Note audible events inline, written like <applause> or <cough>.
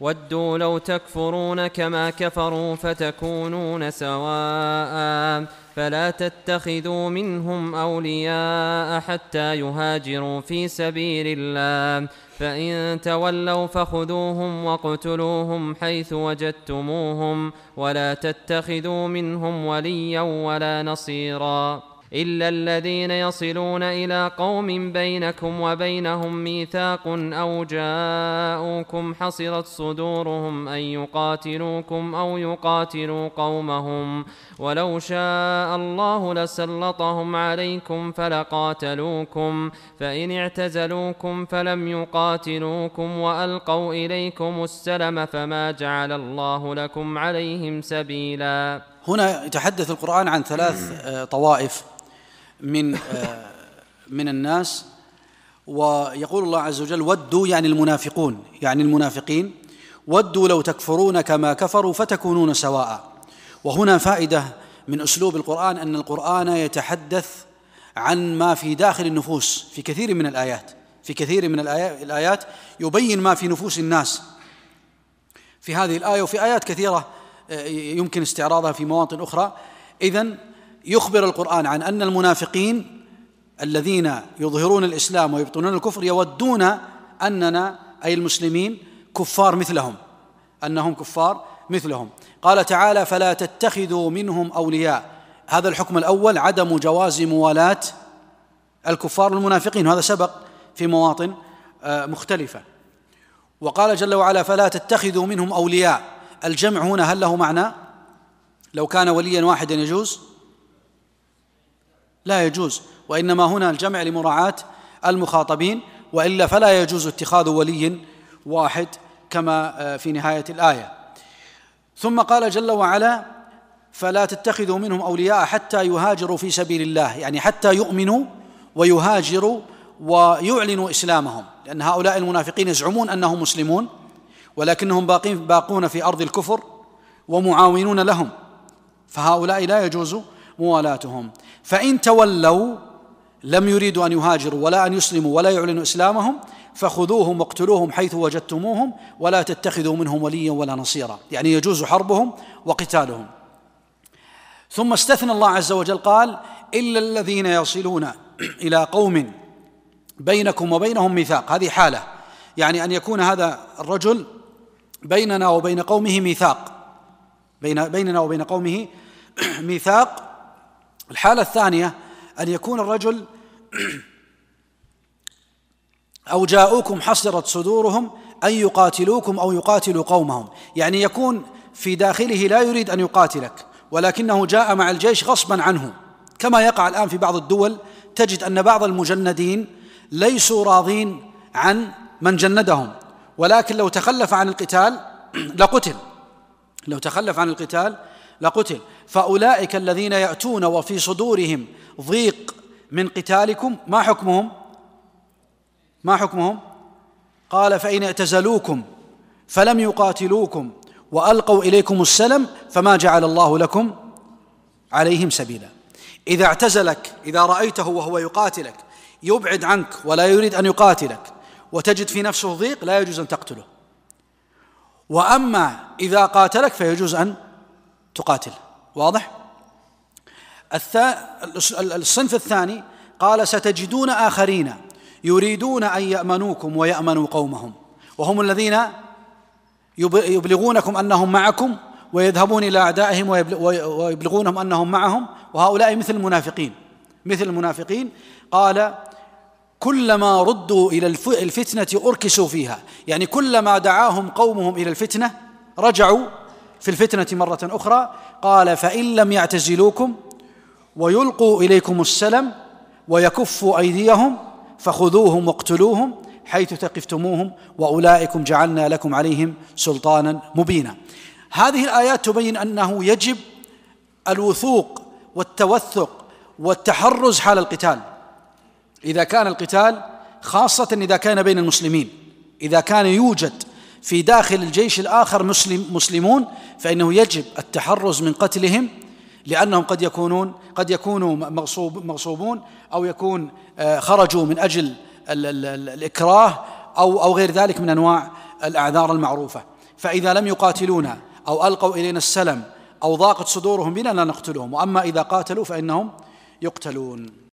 ودوا لو تكفرون كما كفروا فتكونون سواء فلا تتخذوا منهم أولياء حتى يهاجروا في سبيل الله فإن تولوا فخذوهم واقتلوهم حيث وجدتموهم ولا تتخذوا منهم وليا ولا نصيرا إلا الذين يصلون إلى قوم بينكم وبينهم ميثاق أو جاءوكم حصرت صدورهم أن يقاتلوكم أو يقاتلوا قومهم ولو شاء الله لسلطهم عليكم فلقاتلوكم فإن اعتزلوكم فلم يقاتلوكم وألقوا إليكم السلم فما جعل الله لكم عليهم سبيلا. هنا يتحدث القرآن عن ثلاث طوائف. من آه، من الناس. ويقول الله عز وجل ودوا يعني المنافقون. يعني المنافقين ودوا لو تكفرون كما كفروا فتكونون سواء. وهنا فائدة من أسلوب القرآن أن القرآن يتحدث عن ما في داخل النفوس في كثير من الآيات في كثير من الآيات يبين ما في نفوس الناس. في هذه الآية وفي آيات كثيرة آه، يمكن استعراضها في مواطن أخرى. اذا يخبر القرآن عن أن المنافقين الذين يظهرون الإسلام ويبطنون الكفر يودون أننا أي المسلمين كفار مثلهم أنهم كفار مثلهم. قال تعالى فلا تتخذوا منهم أولياء. هذا الحكم الأول عدم جواز موالاة الكفار المنافقين. وهذا سبق في مواطن آه، مختلفة. وقال جل وعلا فلا تتخذوا منهم أولياء. الجمع هنا هل له معنى؟ لو كان وليا واحدا يجوز؟ لا يجوز وإنما هنا الجمع لمراعاة المخاطبين وإلا فلا يجوز اتخاذ ولي واحد كما آه، في نهاية الآية. ثم قال جل وعلا فلا تتخذوا منهم أولياء حتى يهاجروا في سبيل الله. يعني حتى يؤمنوا ويهاجروا ويعلنوا إسلامهم. لأن هؤلاء المنافقين يزعمون أنهم مسلمون ولكنهم باقين باقون في أرض الكفر ومعاونون لهم. فهؤلاء لا يجوز موالاتهم. فإن تولوا لم يريدوا أن يهاجروا ولا أن يسلموا ولا يعلنوا إسلامهم فخذوهم واقتلوهم حيث وجدتموهم ولا تتخذوا منهم وليا ولا نصيرا. يعني يجوز حربهم وقتالهم. ثم استثنى الله عز وجل قال إلا الذين يصلون إلى قوم بينكم وبينهم ميثاق. هذه حالة. يعني أن يكون هذا الرجل بيننا وبين قومه ميثاق. بين بيننا وبين قومه ميثاق الحالة الثانية أن يكون الرجل <clears throat> أو جاءوكم حصرت صدورهم أن يقاتلوكم أو يقاتلوا قومهم. يعني يكون في داخله لا يريد أن يقاتلك ولكنه جاء مع الجيش غصبا عنه. كما يقع الآن في بعض الدول تجد أن بعض المجندين ليسوا راضين عن من جندهم. ولكن لو تخلف عن القتال <clears throat> لقتل. لو تخلف عن القتال لقتل. فأولئك الذين يأتون وفي صدورهم ضيق من قتالكم ما حكمهم؟ ما حكمهم؟ قال فإن اعتزلوكم فلم يقاتلوكم وألقوا إليكم السلم فما جعل الله لكم عليهم سبيلا. إذا اعتزلك إذا رأيته وهو يقاتلك يبعد عنك ولا يريد أن يقاتلك وتجد في نفسه ضيق لا يجوز أن تقتله. وأما إذا قاتلك فيجوز أن تقاتل. واضح؟ الصنف الثاني قال ستجدون آخرين يريدون أن يأمنوكم ويأمنوا قومهم. وهم الذين يبلغونكم أنهم معكم ويذهبون إلى أعدائهم ويبلغونهم أنهم معهم. وهؤلاء مثل المنافقين. مثل المنافقين قال كلما ردوا إلى الفتنة أركسوا فيها. يعني كلما دعاهم قومهم إلى الفتنة رجعوا في الفتنة مرة أخرى قال فإن لم يعتزلوكم ويلقوا إليكم السلم ويكفوا أيديهم فخذوهم واقتلوهم حيث ثقفتموهم وأولئكم جعلنا لكم عليهم سلطانا مبينا. هذه الآيات تبين أنه يجب الوثوق والتوثق والتحرز حال القتال. إذا كان القتال خاصة إذا كان بين المسلمين إذا كان يوجد في داخل الجيش الآخر مسلم مسلمون فإنه يجب التحرز من قتلهم لأنهم قد يكونون قد يكونوا مغصوب مغصوبون أو يكون آه، خرجوا من أجل الإكراه أو أو غير ذلك من أنواع الأعذار المعروفة. فإذا لم يقاتلونا أو ألقوا إلينا السلم أو ضاقت صدورهم بنا لا نقتلهم. وأما إذا قاتلوا فإنهم يقتلون.